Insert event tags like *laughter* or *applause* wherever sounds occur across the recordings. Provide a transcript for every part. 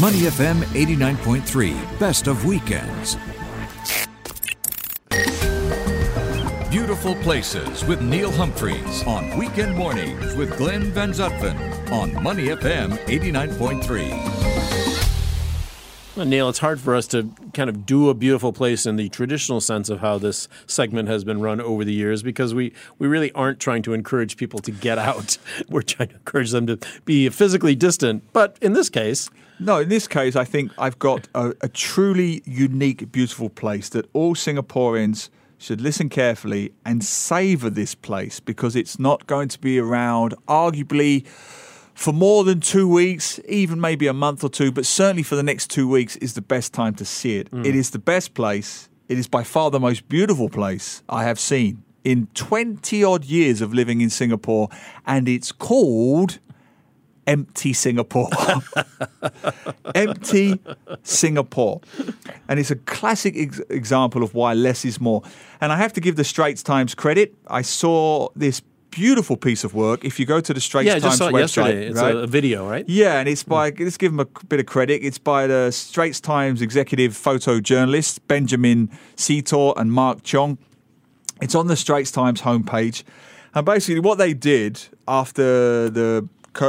Money FM 89.3, best of weekends. Beautiful Places with Neil Humphreys on weekend mornings with Glenn Van Zutphen on Money FM 89.3. Well, Neil, it's hard for us to kind of do a beautiful place in the traditional sense of how this segment has been run over the years because we, we really aren't trying to encourage people to get out. *laughs* We're trying to encourage them to be physically distant. But in this case, No, in this case, I think I've got a, a truly unique, beautiful place that all Singaporeans should listen carefully and savor this place because it's not going to be around, arguably, for more than two weeks, even maybe a month or two, but certainly for the next two weeks is the best time to see it. Mm. It is the best place. It is by far the most beautiful place I have seen in 20 odd years of living in Singapore, and it's called Empty Singapore. *laughs* Empty Singapore. And it's a classic ex- example of why less is more. And I have to give the Straits Times credit. I saw this beautiful piece of work. If you go to the Straits yeah, I Times just saw it website, yesterday. It's right? a, a video, right? Yeah, and it's by let's give him a bit of credit. It's by the Straits Times executive photojournalists Benjamin Seetor and Mark Chong. It's on the Straits Times homepage, and basically what they did after the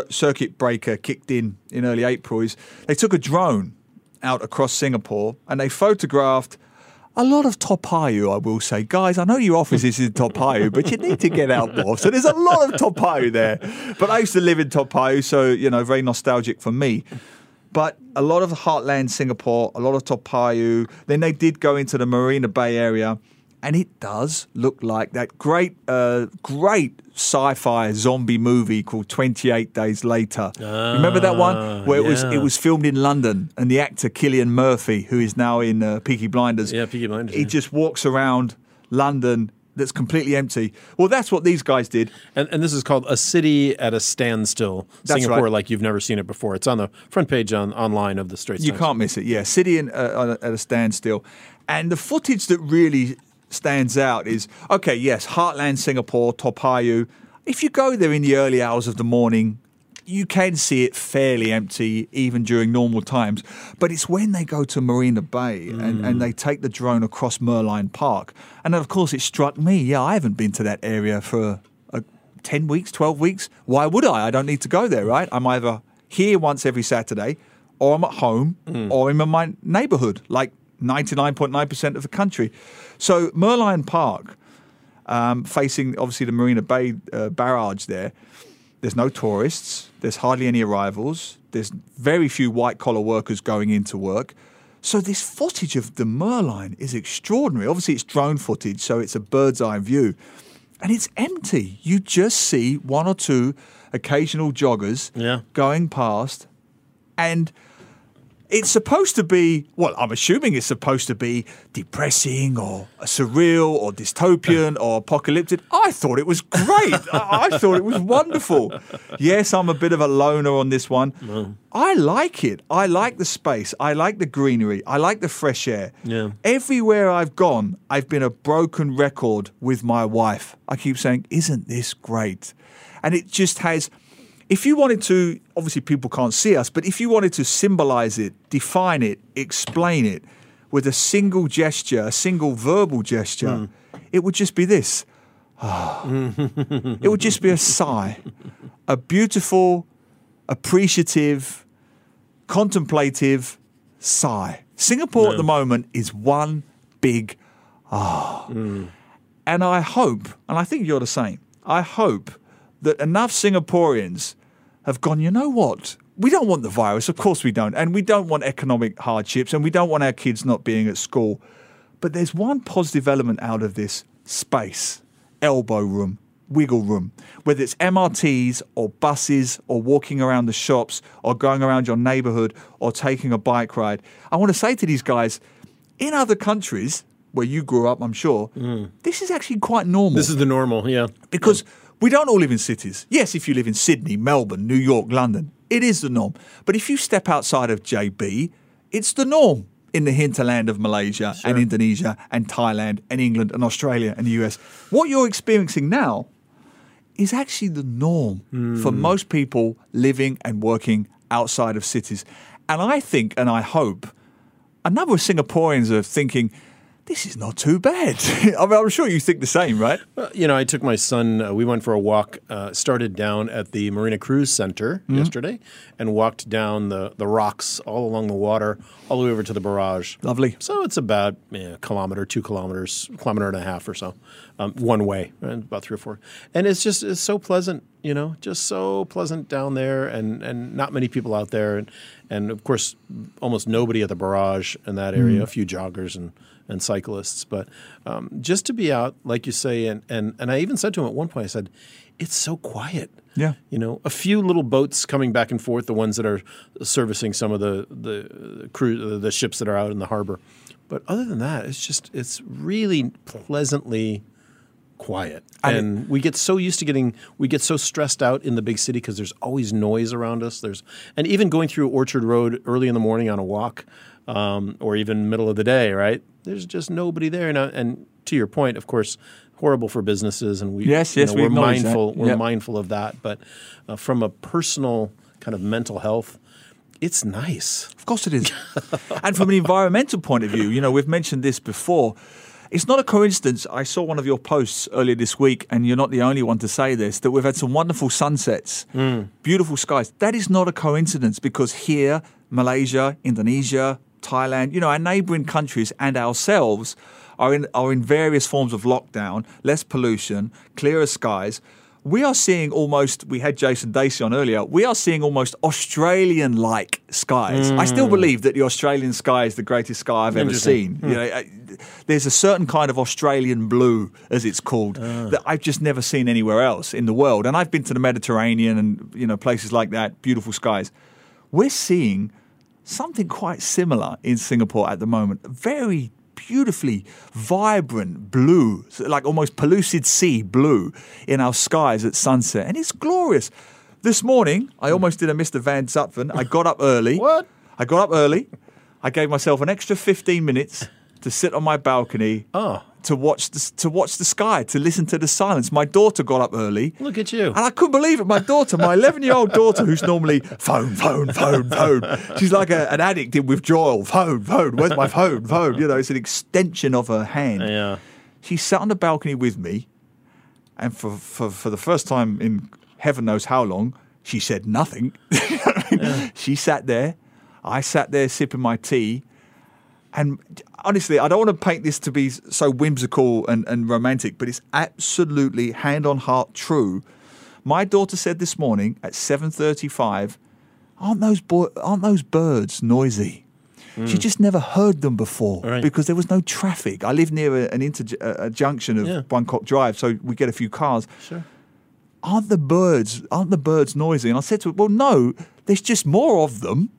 circuit breaker kicked in in early April is they took a drone out across Singapore and they photographed. A lot of Toa Payoh, I will say. Guys, I know your office is in Toa Payoh, but you need to get out more. So there's a lot of Toa Payoh there. But I used to live in Toa Payoh, so, you know, very nostalgic for me. But a lot of Heartland Singapore, a lot of Toa Payoh. Then they did go into the Marina Bay area, and it does look like that great, uh, great sci-fi zombie movie called Twenty Eight Days Later. Remember that one where it was it was filmed in London, and the actor Cillian Murphy, who is now in uh, Peaky Blinders, Yeah, Peaky Blinders, he yeah. just walks around London that's completely empty. Well, that's what these guys did. And, and this is called A City at a Standstill, That's Singapore, right. like you've never seen it before. It's on the front page on online of the Straits You Times. can't miss it. Yeah, city in, uh, at a standstill, and the footage that really stands out is okay. Yes, Heartland Singapore, Toa Payoh. If you go there in the early hours of the morning, you can see it fairly empty even during normal times. But it's when they go to Marina Bay and, and they take the drone across Merlion Park, and of course it struck me. Yeah, I haven't been to that area for uh, ten weeks, twelve weeks. Why would I? I don't need to go there, right? I'm either here once every Saturday, or I'm at home, or I'm in my neighbourhood, like 99.9% of the country. So Merlion Park, um, facing obviously the Marina Bay uh, barrage there, there's no tourists, there's hardly any arrivals, there's very few white collar workers going into work. So this footage of the Merlion is extraordinary. Obviously, it's drone footage, so it's a bird's eye view. And it's empty. You just see one or two occasional joggers Yeah. going past and it's supposed to be well i'm assuming it's supposed to be depressing or surreal or dystopian or apocalyptic. I thought it was great. I, I thought it was wonderful. Yes i'm a bit of a loner on this one. Mm. I like it. I like the space. I like the greenery. I like the fresh air. Yeah. everywhere i've gone i've been a broken record with my wife. I keep saying isn't this great? And it just has if you wanted to, obviously people can't see us, but if you wanted to symbolize it, define it, explain it with a single gesture, a single verbal gesture, hmm. it would just be this. Ah. it would just be a sigh, a beautiful, appreciative, contemplative sigh. Singapore at the moment is one big ah. Hmm. And I hope, and I think you're the same, I hope that enough Singaporeans have gone, you know what? We don't want the virus, of course we don't. And we don't want economic hardships and we don't want our kids not being at school. But there's one positive element out of this space elbow room, wiggle room, whether it's MRTs or buses or walking around the shops or going around your neighborhood or taking a bike ride. I want to say to these guys, in other countries where you grew up, I'm sure, mm. this is actually quite normal This is the normal, yeah. because we don't all live in cities. Yes, if you live in Sydney, Melbourne, New York, London, it is the norm. But if you step outside of JB, it's the norm in the hinterland of Malaysia and Indonesia and Thailand and England and Australia and the US. What you're experiencing now is actually the norm for hmm. most people living and working outside of cities. And I think, and I hope, a number of Singaporeans are thinking, this is not too bad. *laughs* I mean, I'm sure you think the same, right? Well, you know, I took my son. Uh, we went for a walk. Uh, started down at the Marina Cruise Center Mm-hmm. yesterday, and walked down the the rocks all along the water, all the way over to the barrage. Lovely. So it's about yeah, a kilometer, two kilometers, kilometer and a half or so, um, one way, right? about three or four. And it's just it's so pleasant, you know, just so pleasant down there, and and not many people out there, and and of course almost nobody at the barrage in that area. A few joggers and and cyclists, but um, just to be out, like you say, and and and I even said to him at one point, I said, "It's so quiet." Yeah. You know, a few little boats coming back and forth, the ones that are servicing some of the the crew, the ships that are out in the harbor. But other than that, it's just it's really pleasantly quiet. And it- And we get so used to getting we get so stressed out in the big city because there's always noise around us. There's and even going through Orchard Road early in the morning on a walk, um, or even middle of the day, right? There's just nobody there. And, and to your point, of course, horrible for businesses, and we Yes, you yes, know, we we're acknowledge that. mindful we're Yep. mindful of that. But uh, from a personal kind of mental health, it's nice. Of course it is. and from an environmental point of view, you know, we've mentioned this before. It's not a coincidence. I saw one of your posts earlier this week, and you're not the only one to say this, that we've had some wonderful sunsets, hmm. beautiful skies. That is not a coincidence because here, Malaysia, Indonesia, Thailand, you know, our neighboring countries and ourselves are in, are in various forms of lockdown, less pollution, clearer skies. We are seeing almost, we had Jason Dacey on earlier, we are seeing almost Australian like skies. I still hmm. believe that the Australian sky is the greatest sky I've ever seen. You hmm. know, I- there's a certain kind of Australian blue, as it's called, ah. that I've just never seen anywhere else in the world. And I've been to the Mediterranean and you know places like that, beautiful skies. We're seeing something quite similar in Singapore at the moment. Very beautifully vibrant blue, like almost pellucid sea blue in our skies at sunset, and it's glorious. This morning, I almost did a Mr. Van Zutphen. I got up early. *laughs* What? I got up early. I gave myself an extra 15 minutes to sit on my balcony Oh. To watch the, to watch the sky, to listen to the silence. My daughter got up early. Look at you. And I couldn't believe it. My daughter, my 11 year old daughter, who's normally phone, phone, phone, phone. She's like a, an addict in withdrawal. Phone, phone. Where's my phone? Phone. You know, it's an extension of her hand. Yeah. She sat on the balcony with me, and for, for, for the first time in heaven knows how long, she said nothing. *laughs* She sat there. I sat there sipping my tea. And honestly, I don't want to paint this to be so whimsical and, and romantic, but it's absolutely hand on heart true. My daughter said this morning at 7:35, "Aren't those aren't those birds noisy?" She hmm. just never heard them before Right. because there was no traffic. I live near a, an inter, a, junction of Yeah. Buangkok Drive, so we get a few cars Sure. aren't the birds aren't the birds noisy? And I said to her, well, no, there's just more of them.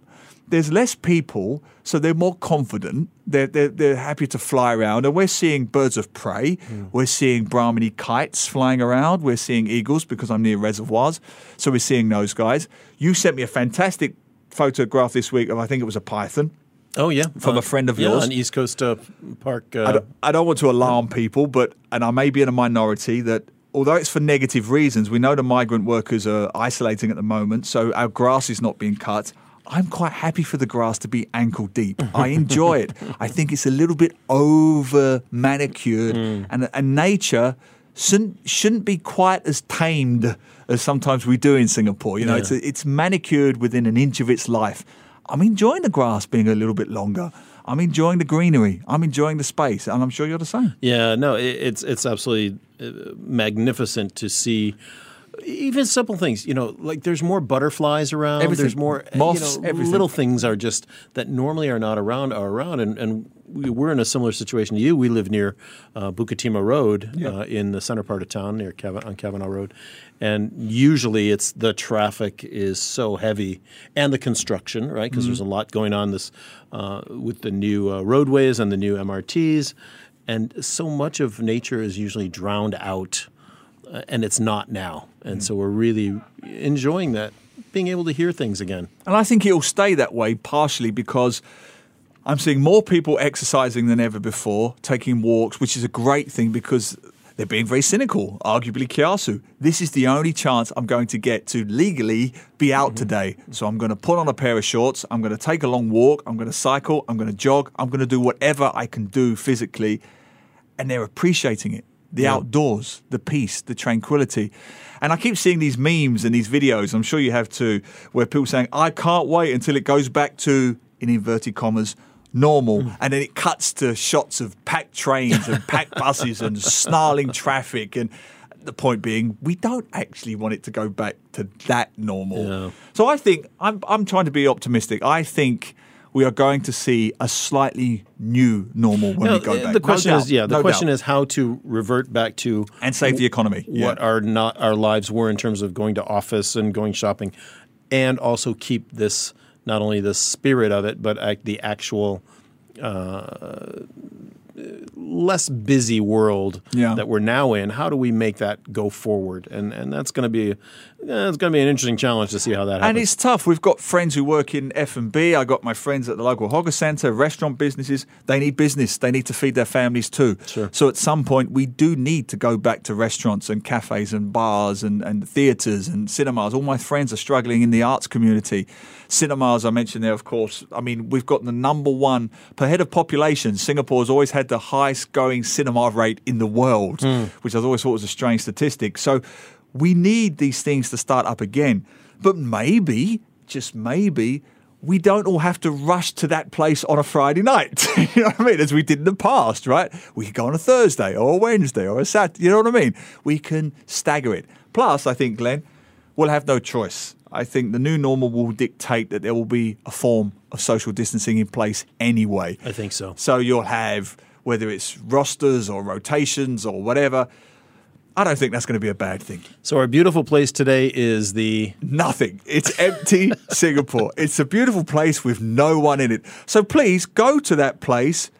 There's less people, so they're more confident. They're, they're, they're happy to fly around. And we're seeing birds of prey. We're seeing Brahminy kites flying around. We're seeing eagles because I'm near reservoirs. So we're seeing those guys. You sent me a fantastic photograph this week of, I think it was a python. Oh yeah, From a friend of yeah, yours? on East Coast uh, Park. Uh, I don't, I don't want to alarm people, but and I may be in a minority that although it's for negative reasons, we know the migrant workers are isolating at the moment, so our grass is not being cut. I'm quite happy for the grass to be ankle deep. *laughs* I enjoy it. I think it's a little bit over manicured, and, and nature shouldn't shouldn't be quite as tamed as sometimes we do in Singapore. You know, Yeah. it's it's manicured within an inch of its life. I'm enjoying the grass being a little bit longer. I'm enjoying the greenery. I'm enjoying the space, and I'm sure you're the same. Yeah, no, it, it's it's absolutely uh, magnificent to see. Even simple things, you know, like there's more butterflies around. Everything. There's more Moths, You know, little things are just that normally are not around are around, and and we, we're in a similar situation to you. We live near uh, Bukit Timah Road uh, in the center part of town near on Cavenagh Road, and usually it's the traffic is so heavy and the construction, right? Because there's a lot going on this uh, with the new uh, roadways and the new MRTs, and so much of nature is usually drowned out, uh, and it's not now. And mm. so we're really enjoying that, being able to hear things again. And I think it'll stay that way partially because I'm seeing more people exercising than ever before, taking walks, which is a great thing because they're being very cynical, arguably Kiasu. This is the only chance I'm going to get to legally be out mm-hmm. today. So I'm going to put on a pair of shorts. I'm going to take a long walk. I'm going to cycle. I'm going to jog. I'm going to do whatever I can do physically. And they're appreciating it the outdoors, the peace, the tranquility. And I keep seeing these memes and these videos, I'm sure you have too, where people saying, I can't wait until it goes back to, in inverted commas, normal. Hmm. And then it cuts to shots of packed trains and packed *laughs* buses and snarling traffic. And the point being, we don't actually want it to go back to that normal. Yeah. So I think, I'm, I'm trying to be optimistic. I think. We are going to see a slightly new normal when No, we go back. To the question no is, doubt, yeah, the no question doubt. is how to revert back to and save the economy. what Yeah. our not our lives were in terms of going to office and going shopping, and also keep this not only the spirit of it, but the actual uh, less busy world Yeah. that we're now in. How do we make that go forward? And and that's going to be yeah, it's going to be an interesting challenge to see how that happens. And it's tough. We've got friends who work in F and B. I got my friends at the local hawker centre, restaurant businesses. They need business. They need to feed their families too. Sure. So at some point, we do need to go back to restaurants and cafes and bars and, and theatres and cinemas. All my friends are struggling in the arts community. Cinemas, I mentioned there, of course. I mean, we've got the number one per head of population. Singapore's always had the highest going cinema rate in the world, hmm. which I've always thought was a strange statistic. So we need these things to start up again. But maybe, just maybe, we don't all have to rush to that place on a Friday night. *laughs* you know what I mean? As we did in the past, right? We could go on a Thursday or a Wednesday or a Saturday. You know what I mean? We can stagger it. Plus, I think, Glenn, we'll have no choice. I think the new normal will dictate that there will be a form of social distancing in place anyway. I think so. So you'll have whether it's rosters or rotations or whatever. I don't think that's going to be a bad thing. So our beautiful place today is the Nothing. It's empty *laughs* Singapore. It's a beautiful place with no one in it. So please go to that place,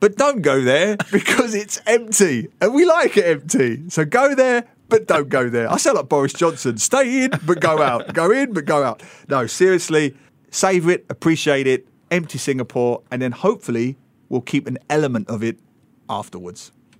but don't go there *laughs* because it's empty. And we like it empty. So go there, but don't go there. I sound like Boris Johnson. Stay in, but go out. Go in, but go out. No, seriously, savour it, appreciate it, empty Singapore, and then hopefully we'll keep an element of it afterwards.